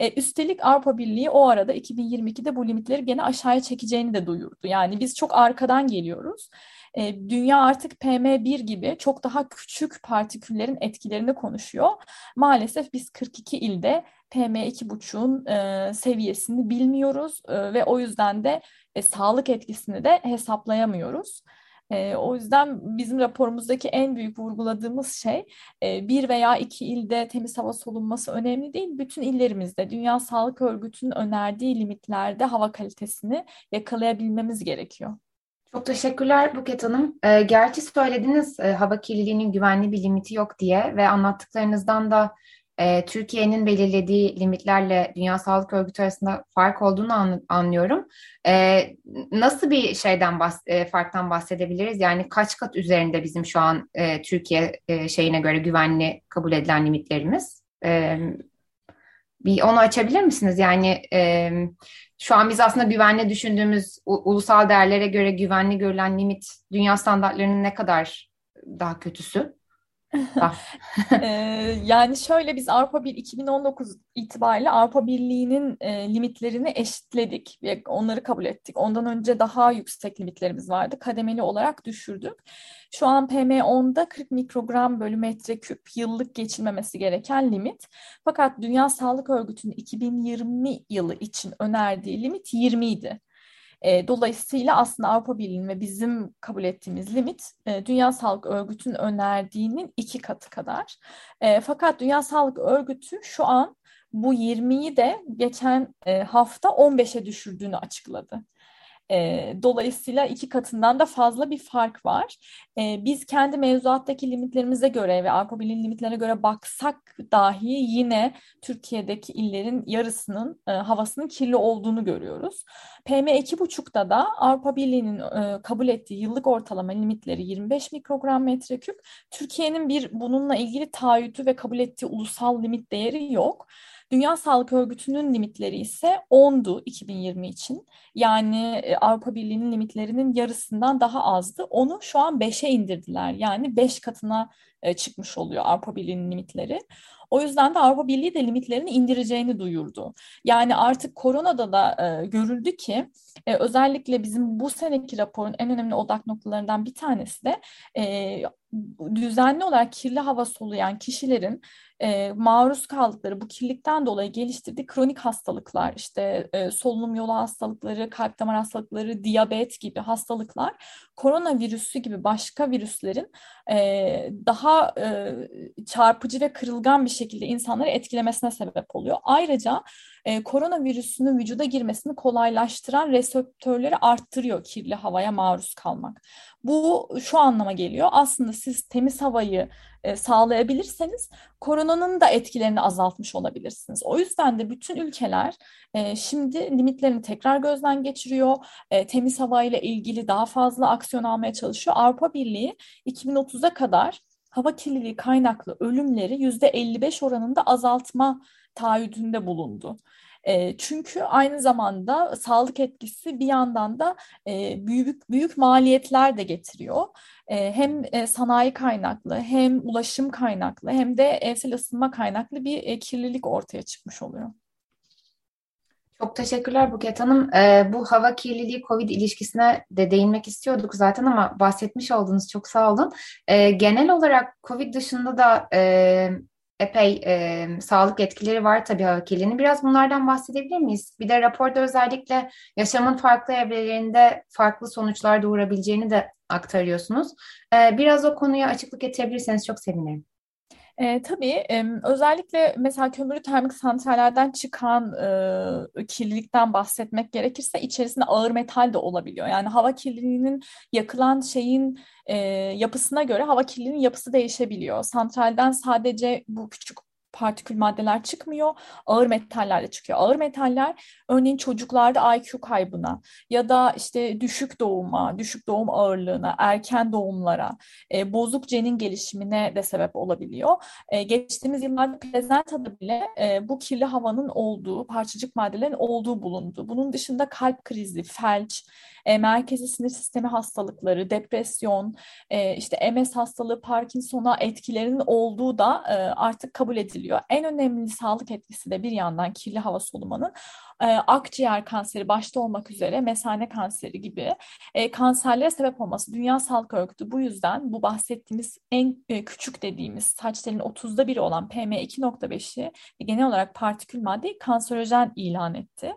E, üstelik Avrupa Birliği o arada 2022'de bu limitleri gene aşağıya çekeceğini de duyurdu. Yani biz çok arkadan geliyoruz. E, dünya artık PM1 gibi çok daha küçük partiküllerin etkilerini konuşuyor. Maalesef biz 42 ilde PM2,5'un e, seviyesini bilmiyoruz e, ve o yüzden de e, sağlık etkisini de hesaplayamıyoruz. E, o yüzden bizim raporumuzdaki en büyük vurguladığımız şey e, bir veya iki ilde temiz hava solunması önemli değil. Bütün illerimizde Dünya Sağlık Örgütü'nün önerdiği limitlerde hava kalitesini yakalayabilmemiz gerekiyor. Çok teşekkürler Buket Hanım. E, gerçi söylediniz e, hava kirliliğinin güvenli bir limiti yok diye ve anlattıklarınızdan da e, Türkiye'nin belirlediği limitlerle Dünya Sağlık Örgütü arasında fark olduğunu an, anlıyorum. E, nasıl bir şeyden bahs e, farktan bahsedebiliriz? Yani kaç kat üzerinde bizim şu an e, Türkiye e, şeyine göre güvenli kabul edilen limitlerimiz? E, bir onu açabilir misiniz? Yani e, şu an biz aslında güvenli düşündüğümüz ulusal değerlere göre güvenli görülen limit dünya standartlarının ne kadar daha kötüsü? yani şöyle biz Avrupa bir 2019 itibariyle Avrupa Birliği'nin limitlerini eşitledik onları kabul ettik. Ondan önce daha yüksek limitlerimiz vardı. Kademeli olarak düşürdük. Şu an PM10'da 40 mikrogram bölü metreküp yıllık geçilmemesi gereken limit. Fakat Dünya Sağlık Örgütü'nün 2020 yılı için önerdiği limit 20 idi. E, dolayısıyla aslında Avrupa Birliği'nin ve bizim kabul ettiğimiz limit e, Dünya Sağlık Örgütü'nün önerdiğinin iki katı kadar. E, fakat Dünya Sağlık Örgütü şu an bu 20'yi de geçen e, hafta 15'e düşürdüğünü açıkladı. E, dolayısıyla iki katından da fazla bir fark var. E, biz kendi mevzuattaki limitlerimize göre ve Avrupa Birliği limitlerine göre baksak dahi yine Türkiye'deki illerin yarısının e, havasının kirli olduğunu görüyoruz. PM2,5'da da Avrupa Birliği'nin e, kabul ettiği yıllık ortalama limitleri 25 mikrogram metreküp. Türkiye'nin bir bununla ilgili taahhütü ve kabul ettiği ulusal limit değeri yok. Dünya Sağlık Örgütü'nün limitleri ise 10'du 2020 için. Yani e, Avrupa Birliği'nin limitlerinin yarısından daha azdı. Onu şu an 5'e indirdiler. Yani 5 katına e, çıkmış oluyor Avrupa Birliği'nin limitleri. O yüzden de Avrupa Birliği de limitlerini indireceğini duyurdu. Yani artık koronada da e, görüldü ki e, özellikle bizim bu seneki raporun en önemli odak noktalarından bir tanesi de e, düzenli olarak kirli hava soluyan kişilerin e, maruz kaldıkları bu kirlilikten dolayı geliştirdiği kronik hastalıklar işte e, solunum yolu hastalıkları, kalp damar hastalıkları, diyabet gibi hastalıklar koronavirüsü gibi başka virüslerin e, daha e, çarpıcı ve kırılgan bir şekilde insanları etkilemesine sebep oluyor. Ayrıca e, koronavirüsünün vücuda girmesini kolaylaştıran reseptörleri arttırıyor kirli havaya maruz kalmak. Bu şu anlama geliyor. Aslında siz temiz havayı e, sağlayabilirseniz koronanın da etkilerini azaltmış olabilirsiniz. O yüzden de bütün ülkeler e, şimdi limitlerini tekrar gözden geçiriyor. E, temiz havayla ilgili daha fazla aksiyon almaya çalışıyor. Avrupa Birliği 2030'a kadar hava kirliliği kaynaklı ölümleri %55 oranında azaltma taahhüdünde bulundu. Çünkü aynı zamanda sağlık etkisi bir yandan da büyük büyük maliyetler de getiriyor. Hem sanayi kaynaklı, hem ulaşım kaynaklı, hem de evsel ısınma kaynaklı bir e, kirlilik ortaya çıkmış oluyor. Çok teşekkürler Buket Hanım. Ee, bu hava kirliliği COVID ilişkisine de değinmek istiyorduk zaten ama bahsetmiş oldunuz. Çok sağ olun. Ee, genel olarak COVID dışında da e, epey e, sağlık etkileri var tabii hava kirliliğinin. Biraz bunlardan bahsedebilir miyiz? Bir de raporda özellikle yaşamın farklı evrelerinde farklı sonuçlar doğurabileceğini de aktarıyorsunuz. Ee, biraz o konuya açıklık getirebilirseniz çok sevinirim. E, tabii e, özellikle mesela kömürlü termik santrallerden çıkan e, kirlilikten bahsetmek gerekirse içerisinde ağır metal de olabiliyor. Yani hava kirliliğinin yakılan şeyin e, yapısına göre hava kirliliğinin yapısı değişebiliyor. Santralden sadece bu küçük partikül maddeler çıkmıyor. Ağır metaller de çıkıyor. Ağır metaller örneğin çocuklarda IQ kaybına ya da işte düşük doğuma, düşük doğum ağırlığına, erken doğumlara, e, bozuk cenin gelişimine de sebep olabiliyor. E, geçtiğimiz yıllarda plazantada bile e, bu kirli havanın olduğu, parçacık maddelerin olduğu bulundu. Bunun dışında kalp krizi, felç, e, merkezi sinir sistemi hastalıkları, depresyon, e, işte MS hastalığı, Parkinson'a etkilerinin olduğu da e, artık kabul ediliyor. En önemli sağlık etkisi de bir yandan kirli hava solumanın e, akciğer kanseri başta olmak üzere mesane kanseri gibi e, kanserlere sebep olması. Dünya Sağlık Örgütü bu yüzden bu bahsettiğimiz en e, küçük dediğimiz saç telinin 30'da biri olan PM2.5'i genel olarak partikül maddeyi kanserojen ilan etti.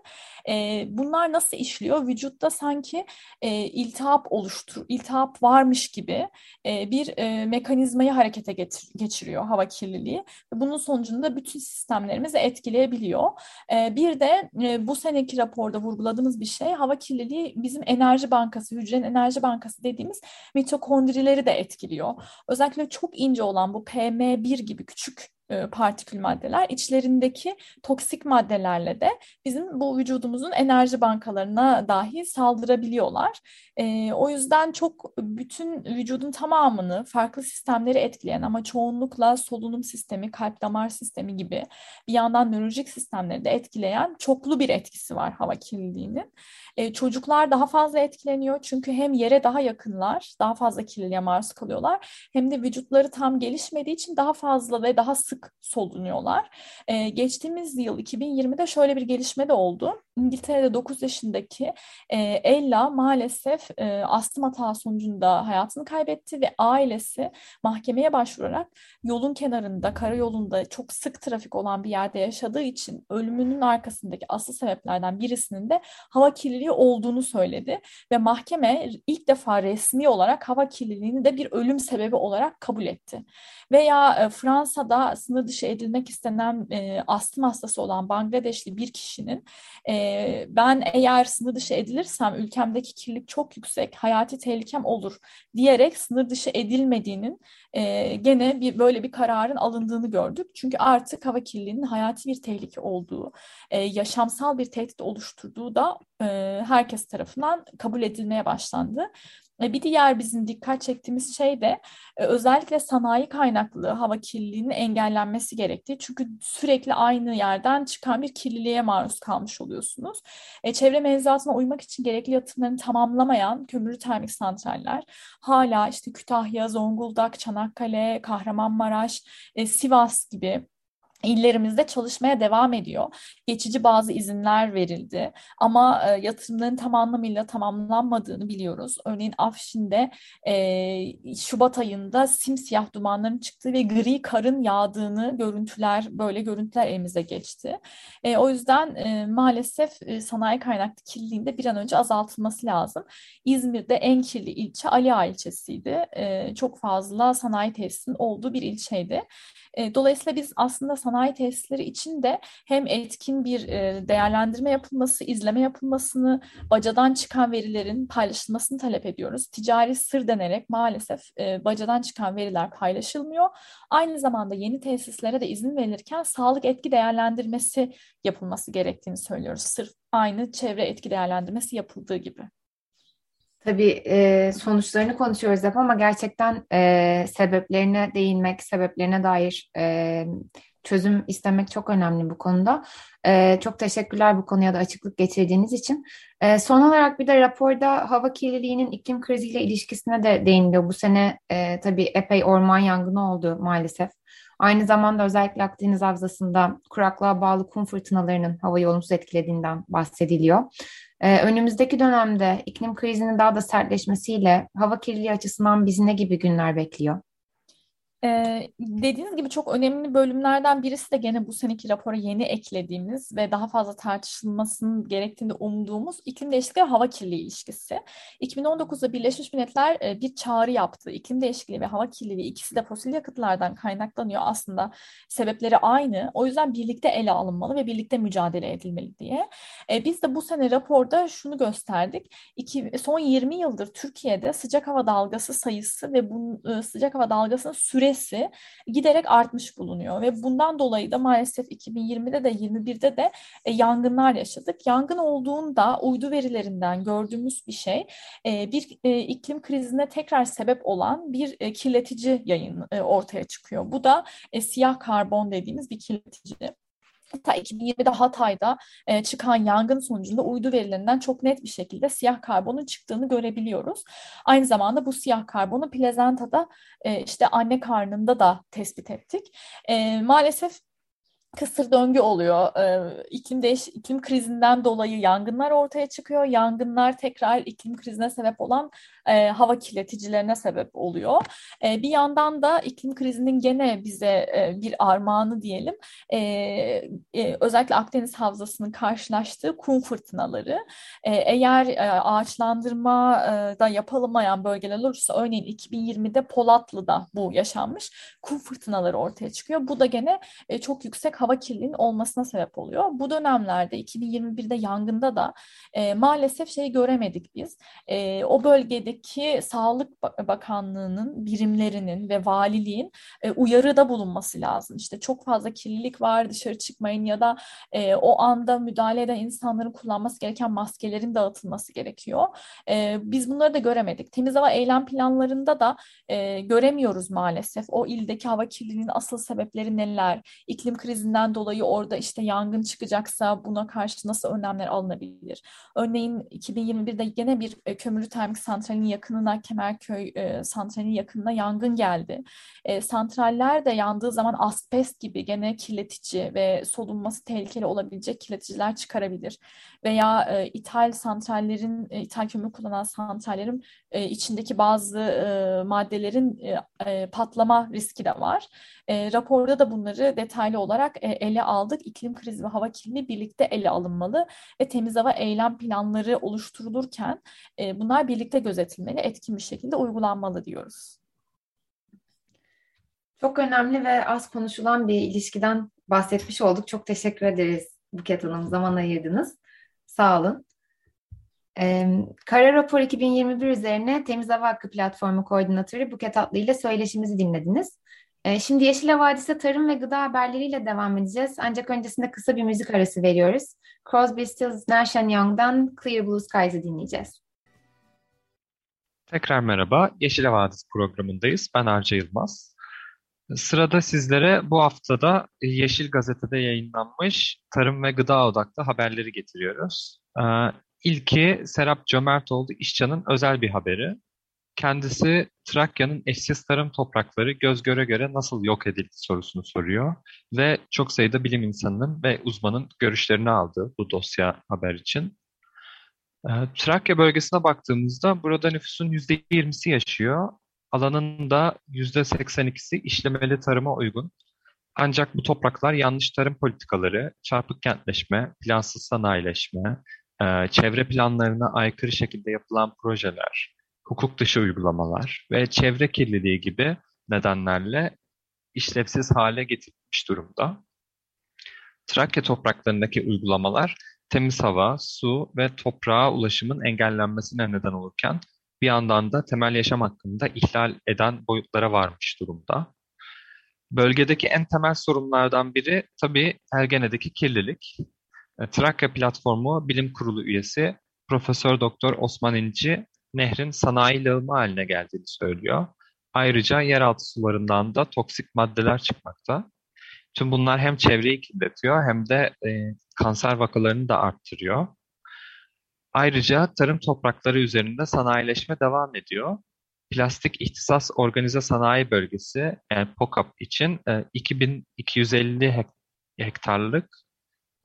E, bunlar nasıl işliyor? Vücutta sanki e, iltihap oluştur, iltihap varmış gibi e, bir e, mekanizmayı harekete getir, geçiriyor hava kirliliği. Bunun sonucunda bütün sistemlerimizi etkileyebiliyor. E, bir de e, bu seneki raporda vurguladığımız bir şey hava kirliliği bizim enerji bankası, hücrenin enerji bankası dediğimiz mitokondrileri de etkiliyor. Özellikle çok ince olan bu PM1 gibi küçük e, partikül maddeler içlerindeki toksik maddelerle de bizim bu vücudumuzun enerji bankalarına dahi saldırabiliyorlar. E, o yüzden çok bütün vücudun tamamını farklı sistemleri etkileyen ama çoğunlukla solunum sistemi, kalp damar sistemi gibi bir yandan nörolojik sistemleri de etkileyen çoklu bir etkisi var hava kirliliğinin. E, çocuklar daha fazla etkileniyor çünkü hem yere daha yakınlar, daha fazla kirliliğe maruz kalıyorlar hem de vücutları tam gelişmediği için daha fazla ve daha sık sık solunuyorlar. E, geçtiğimiz yıl 2020'de şöyle bir gelişme de oldu. İngiltere'de 9 yaşındaki e, Ella maalesef e, astım hatası sonucunda hayatını kaybetti ve ailesi mahkemeye başvurarak yolun kenarında, karayolunda çok sık trafik olan bir yerde yaşadığı için ölümünün arkasındaki asıl sebeplerden birisinin de hava kirliliği olduğunu söyledi ve mahkeme ilk defa resmi olarak hava kirliliğini de bir ölüm sebebi olarak kabul etti. Veya e, Fransa'da sınır dışı edilmek istenen e, astım hastası olan Bangladeşli bir kişinin e, ben eğer sınır dışı edilirsem ülkemdeki kirlilik çok yüksek, hayati tehlikem olur diyerek sınır dışı edilmediğinin e, gene bir böyle bir kararın alındığını gördük. Çünkü artık hava kirliliğinin hayati bir tehlike olduğu, e, yaşamsal bir tehdit oluşturduğu da e, herkes tarafından kabul edilmeye başlandı. E, bir diğer bizim dikkat çektiğimiz şey de e, özellikle sanayi kaynaklı hava kirliliğinin engellenmesi gerektiği. Çünkü sürekli aynı yerden çıkan bir kirliliğe maruz kalmış oluyorsunuz. E, çevre mevzuatına uymak için gerekli yatırımlarını tamamlamayan kömürlü termik santraller hala işte Kütahya, Zonguldak, Çanakkale, Kahramanmaraş, Sivas gibi illerimizde çalışmaya devam ediyor. Geçici bazı izinler verildi ama e, yatırımların tam anlamıyla tamamlanmadığını biliyoruz. Örneğin Afşin'de e, Şubat ayında simsiyah dumanların çıktığı ve gri karın yağdığını görüntüler, böyle görüntüler elimize geçti. E, o yüzden e, maalesef e, sanayi kaynaklı kirliliğinde bir an önce azaltılması lazım. İzmir'de en kirli ilçe Ali Ağa ilçesiydi. E, çok fazla sanayi tesisinin olduğu bir ilçeydi. E, dolayısıyla biz aslında sanayi tesisleri için de hem etkin bir e, değerlendirme yapılması, izleme yapılmasını, bacadan çıkan verilerin paylaşılmasını talep ediyoruz. Ticari sır denerek maalesef e, bacadan çıkan veriler paylaşılmıyor. Aynı zamanda yeni tesislere de izin verilirken sağlık etki değerlendirmesi yapılması gerektiğini söylüyoruz. Sırf aynı çevre etki değerlendirmesi yapıldığı gibi. Tabii e, sonuçlarını konuşuyoruz hep ama gerçekten e, sebeplerine değinmek, sebeplerine dair e, çözüm istemek çok önemli bu konuda. E, çok teşekkürler bu konuya da açıklık getirdiğiniz için. E, son olarak bir de raporda hava kirliliğinin iklim kriziyle ilişkisine de değiniliyor. Bu sene e, tabii epey orman yangını oldu maalesef. Aynı zamanda özellikle Akdeniz Havzası'nda kuraklığa bağlı kum fırtınalarının havayı olumsuz etkilediğinden bahsediliyor. Ee, önümüzdeki dönemde iklim krizinin daha da sertleşmesiyle hava kirliliği açısından bizi ne gibi günler bekliyor? Ee, dediğiniz gibi çok önemli bölümlerden birisi de gene bu seneki rapora yeni eklediğimiz ve daha fazla tartışılmasının gerektiğini umduğumuz iklim değişikliği ve hava kirliliği ilişkisi. 2019'da Birleşmiş Milletler e, bir çağrı yaptı. İklim değişikliği ve hava kirliliği ikisi de fosil yakıtlardan kaynaklanıyor aslında. Sebepleri aynı. O yüzden birlikte ele alınmalı ve birlikte mücadele edilmeli diye. E, biz de bu sene raporda şunu gösterdik. İki, son 20 yıldır Türkiye'de sıcak hava dalgası sayısı ve bu e, sıcak hava dalgasının süresi süresi giderek artmış bulunuyor ve bundan dolayı da maalesef 2020'de de 21'de de e, yangınlar yaşadık. Yangın olduğunda uydu verilerinden gördüğümüz bir şey e, bir e, iklim krizine tekrar sebep olan bir e, kirletici yayın e, ortaya çıkıyor. Bu da e, siyah karbon dediğimiz bir kirletici. Hatta 2020'de Hatay'da e, çıkan yangın sonucunda uydu verilerinden çok net bir şekilde siyah karbonun çıktığını görebiliyoruz. Aynı zamanda bu siyah karbonu plazantada e, işte anne karnında da tespit ettik. E, maalesef kısır döngü oluyor. Ee, iklim değiş iklim krizinden dolayı yangınlar ortaya çıkıyor. Yangınlar tekrar iklim krizine sebep olan e, hava kirleticilerine sebep oluyor. E, bir yandan da iklim krizinin gene bize e, bir armağanı diyelim. E, e, özellikle Akdeniz Havzası'nın karşılaştığı kum fırtınaları. E, eğer e, ağaçlandırma e, da yapılamayan bölgeler olursa örneğin 2020'de Polatlı'da bu yaşanmış kum fırtınaları ortaya çıkıyor. Bu da gene e, çok yüksek hava kirliliğinin olmasına sebep oluyor. Bu dönemlerde 2021'de yangında da e, maalesef şeyi göremedik biz. E, o bölgedeki Sağlık Bakanlığı'nın birimlerinin ve valiliğin e, uyarıda bulunması lazım. İşte çok fazla kirlilik var dışarı çıkmayın ya da e, o anda müdahale eden insanların kullanması gereken maskelerin dağıtılması gerekiyor. E, biz bunları da göremedik. Temiz hava eylem planlarında da e, göremiyoruz maalesef. O ildeki hava kirliliğinin asıl sebepleri neler? İklim krizinden krizinden dolayı orada işte yangın çıkacaksa buna karşı nasıl önlemler alınabilir? Örneğin 2021'de yine bir e, kömürlü termik santralin yakınına Kemerköy e, santralinin yakınına yangın geldi. E, santraller de yandığı zaman asbest gibi gene kirletici ve solunması tehlikeli olabilecek kirleticiler çıkarabilir. Veya e, ithal santrallerin, e, ithal kömür kullanan santrallerin e, içindeki bazı e, maddelerin e, e, patlama riski de var. E, raporda da bunları detaylı olarak ele aldık. İklim krizi ve hava kirliliği birlikte ele alınmalı ve temiz hava eylem planları oluşturulurken e, bunlar birlikte gözetilmeli, etkin bir şekilde uygulanmalı diyoruz. Çok önemli ve az konuşulan bir ilişkiden bahsetmiş olduk. Çok teşekkür ederiz Buket Hanım. Zaman ayırdınız. Sağ olun. Ee, Kara Rapor 2021 üzerine Temiz Hava Hakkı Platformu Koordinatörü Buket Atlı ile söyleşimizi dinlediniz. Ee, şimdi Yeşil Havadis'e tarım ve gıda haberleriyle devam edeceğiz. Ancak öncesinde kısa bir müzik arası veriyoruz. Crosby, Stills, Nash Young'dan Clear Blue Skies'ı dinleyeceğiz. Tekrar merhaba. Yeşil Havadis programındayız. Ben Arca Yılmaz. Sırada sizlere bu haftada Yeşil Gazete'de yayınlanmış tarım ve gıda odaklı haberleri getiriyoruz. Ee, ilki Serap Cömertoğlu İşcan'ın özel bir haberi. Kendisi Trakya'nın eşsiz tarım toprakları göz göre göre nasıl yok edildi sorusunu soruyor ve çok sayıda bilim insanının ve uzmanın görüşlerini aldı bu dosya haber için. Ee, Trakya bölgesine baktığımızda burada nüfusun %20'si yaşıyor. Alanın da %82'si işlemeli tarıma uygun. Ancak bu topraklar yanlış tarım politikaları, çarpık kentleşme, plansız sanayileşme, e, çevre planlarına aykırı şekilde yapılan projeler, hukuk dışı uygulamalar ve çevre kirliliği gibi nedenlerle işlevsiz hale getirilmiş durumda. Trakya topraklarındaki uygulamalar temiz hava, su ve toprağa ulaşımın engellenmesine neden olurken bir yandan da temel yaşam hakkında ihlal eden boyutlara varmış durumda. Bölgedeki en temel sorunlardan biri tabii Ergene'deki kirlilik. E, Trakya Platformu Bilim Kurulu üyesi Profesör Doktor Osman İnci nehrin sanayi lağımı haline geldiğini söylüyor. Ayrıca yeraltı sularından da toksik maddeler çıkmakta. Tüm bunlar hem çevreyi kirletiyor hem de e, kanser vakalarını da arttırıyor. Ayrıca tarım toprakları üzerinde sanayileşme devam ediyor. Plastik İhtisas Organize Sanayi Bölgesi yani POKAP için 2250 hektarlık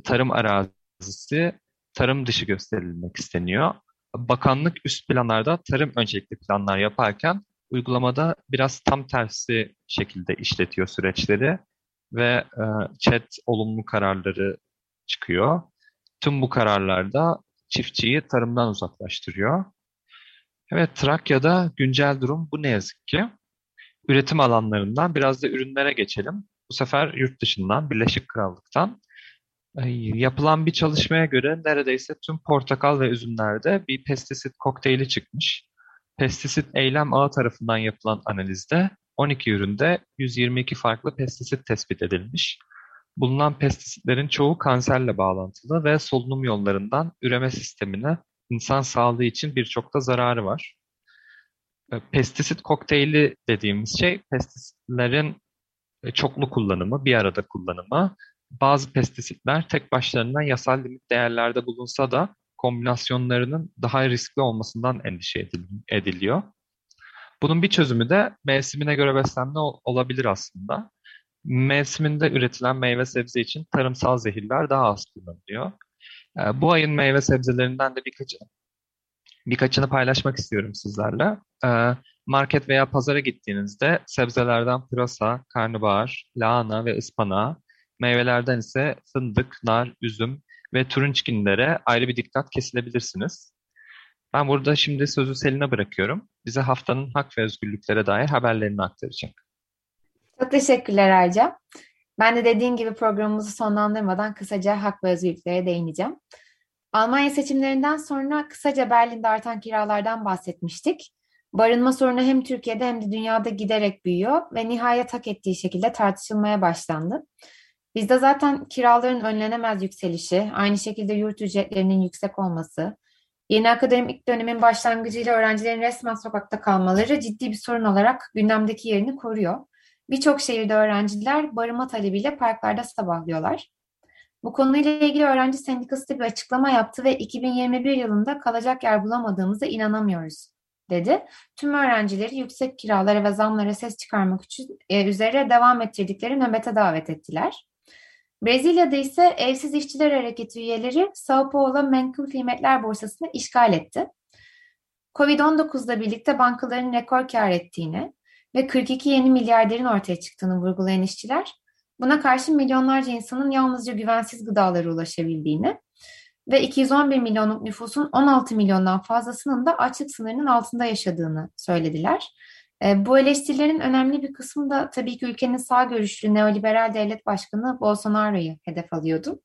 tarım arazisi tarım dışı gösterilmek isteniyor. Bakanlık üst planlarda tarım öncelikli planlar yaparken uygulamada biraz tam tersi şekilde işletiyor süreçleri ve e, chat olumlu kararları çıkıyor. Tüm bu kararlarda çiftçiyi tarımdan uzaklaştırıyor. Evet, Trakya'da güncel durum bu ne yazık ki. Üretim alanlarından biraz da ürünlere geçelim. Bu sefer yurt dışından, Birleşik Krallık'tan yapılan bir çalışmaya göre neredeyse tüm portakal ve üzümlerde bir pestisit kokteyli çıkmış. Pestisit eylem ağı tarafından yapılan analizde 12 üründe 122 farklı pestisit tespit edilmiş. Bulunan pestisitlerin çoğu kanserle bağlantılı ve solunum yollarından üreme sistemine, insan sağlığı için birçok da zararı var. E, pestisit kokteyli dediğimiz şey pestisitlerin e, çoklu kullanımı, bir arada kullanımı. Bazı pestisitler tek başlarına yasal limit değerlerde bulunsa da kombinasyonlarının daha riskli olmasından endişe ediliyor. Bunun bir çözümü de mevsimine göre beslenme olabilir aslında. Mevsiminde üretilen meyve sebze için tarımsal zehirler daha az kullanılıyor. Ee, bu ayın meyve sebzelerinden de birkaç, birkaçını paylaşmak istiyorum sizlerle. Ee, market veya pazara gittiğinizde sebzelerden pırasa, karnabahar, lahana ve ıspanağı, meyvelerden ise fındık, nar, üzüm ve turunçginlere ayrı bir dikkat kesilebilirsiniz. Ben burada şimdi sözü Selin'e bırakıyorum. Bize haftanın hak ve özgürlüklere dair haberlerini aktaracak. Çok teşekkürler Arca. Ben de dediğin gibi programımızı sonlandırmadan kısaca hak ve özgürlüklere değineceğim. Almanya seçimlerinden sonra kısaca Berlin'de artan kiralardan bahsetmiştik. Barınma sorunu hem Türkiye'de hem de dünyada giderek büyüyor ve nihayet hak ettiği şekilde tartışılmaya başlandı. Bizde zaten kiraların önlenemez yükselişi, aynı şekilde yurt ücretlerinin yüksek olması, Yeni akademik dönemin başlangıcıyla öğrencilerin resmen sokakta kalmaları ciddi bir sorun olarak gündemdeki yerini koruyor. Birçok şehirde öğrenciler barınma talebiyle parklarda sabahlıyorlar. Bu konuyla ilgili öğrenci sendikası da bir açıklama yaptı ve 2021 yılında kalacak yer bulamadığımıza inanamıyoruz dedi. Tüm öğrencileri yüksek kiralara ve zamlara ses çıkarmak için e, üzere devam ettirdikleri nöbete davet ettiler. Brezilya'da ise Evsiz İşçiler Hareketi üyeleri Sao Paulo Menkul Kıymetler Borsası'nı işgal etti. Covid-19'la birlikte bankaların rekor kar ettiğini ve 42 yeni milyarderin ortaya çıktığını vurgulayan işçiler, buna karşı milyonlarca insanın yalnızca güvensiz gıdalara ulaşabildiğini ve 211 milyonluk nüfusun 16 milyondan fazlasının da açlık sınırının altında yaşadığını söylediler. E, bu eleştirilerin önemli bir kısmı da tabii ki ülkenin sağ görüşlü neoliberal devlet başkanı Bolsonaro'yu hedef alıyordu.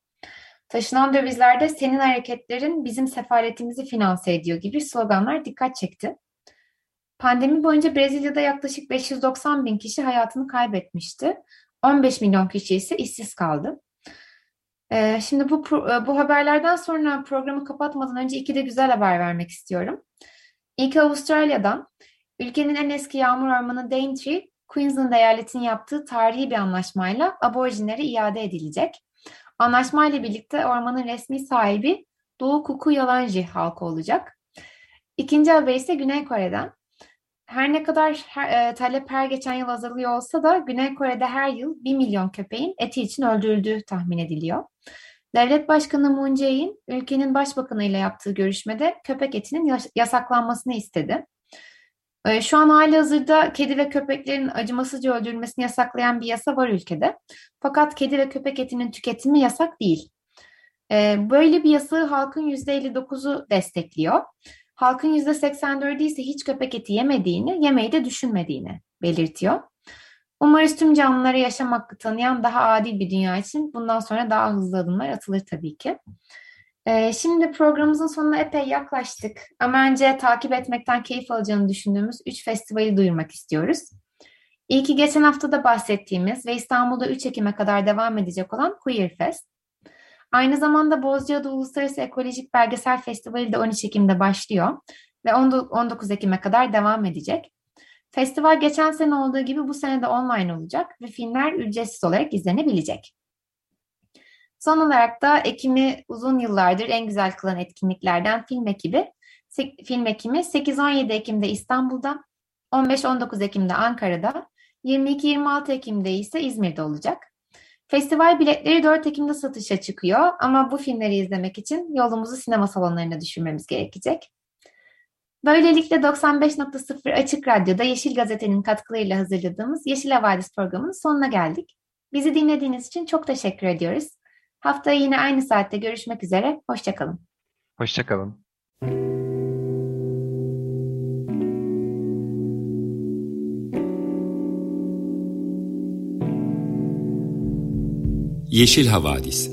Taşınan dövizlerde senin hareketlerin bizim sefaretimizi finanse ediyor gibi sloganlar dikkat çekti. Pandemi boyunca Brezilya'da yaklaşık 590 bin kişi hayatını kaybetmişti. 15 milyon kişi ise işsiz kaldı. Ee, şimdi bu e, bu haberlerden sonra programı kapatmadan önce iki de güzel haber vermek istiyorum. İlk Avustralya'dan Ülkenin en eski yağmur ormanı Daintree, Queensland eyaletinin yaptığı tarihi bir anlaşmayla aborjinlere iade edilecek. Anlaşmayla birlikte ormanın resmi sahibi Doğu Kuku Yalanji halkı olacak. İkinci haber ise Güney Kore'den. Her ne kadar her, e, talep her geçen yıl azalıyor olsa da Güney Kore'de her yıl 1 milyon köpeğin eti için öldürüldüğü tahmin ediliyor. Devlet Başkanı Moon Jae-in ülkenin başbakanı ile yaptığı görüşmede köpek etinin yasaklanmasını istedi. Ee, şu an hali hazırda kedi ve köpeklerin acımasızca öldürülmesini yasaklayan bir yasa var ülkede. Fakat kedi ve köpek etinin tüketimi yasak değil. Ee, böyle bir yasağı halkın %59'u destekliyor. Halkın %84'ü ise hiç köpek eti yemediğini, yemeyi de düşünmediğini belirtiyor. Umarız tüm canlılara yaşam hakkı tanıyan daha adil bir dünya için bundan sonra daha hızlı adımlar atılır tabii ki. Ee, şimdi programımızın sonuna epey yaklaştık ama önce takip etmekten keyif alacağını düşündüğümüz 3 festivali duyurmak istiyoruz. İlki geçen hafta da bahsettiğimiz ve İstanbul'da 3 Ekim'e kadar devam edecek olan Queer Fest. Aynı zamanda Bozcaada Uluslararası Ekolojik Belgesel Festivali de 13 Ekim'de başlıyor ve 19 Ekim'e kadar devam edecek. Festival geçen sene olduğu gibi bu sene de online olacak ve filmler ücretsiz olarak izlenebilecek. Son olarak da Ekim'i uzun yıllardır en güzel kılan etkinliklerden film ekibi. Film ekimi 8-17 Ekim'de İstanbul'da, 15-19 Ekim'de Ankara'da, 22-26 Ekim'de ise İzmir'de olacak. Festival biletleri 4 Ekim'de satışa çıkıyor ama bu filmleri izlemek için yolumuzu sinema salonlarına düşürmemiz gerekecek. Böylelikle 95.0 Açık Radyo'da Yeşil Gazete'nin katkılarıyla hazırladığımız Yeşil Havadis programının sonuna geldik. Bizi dinlediğiniz için çok teşekkür ediyoruz. Haftaya yine aynı saatte görüşmek üzere. Hoşçakalın. Hoşçakalın. Yeşil Havadis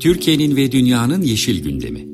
Türkiye'nin ve dünyanın yeşil gündemi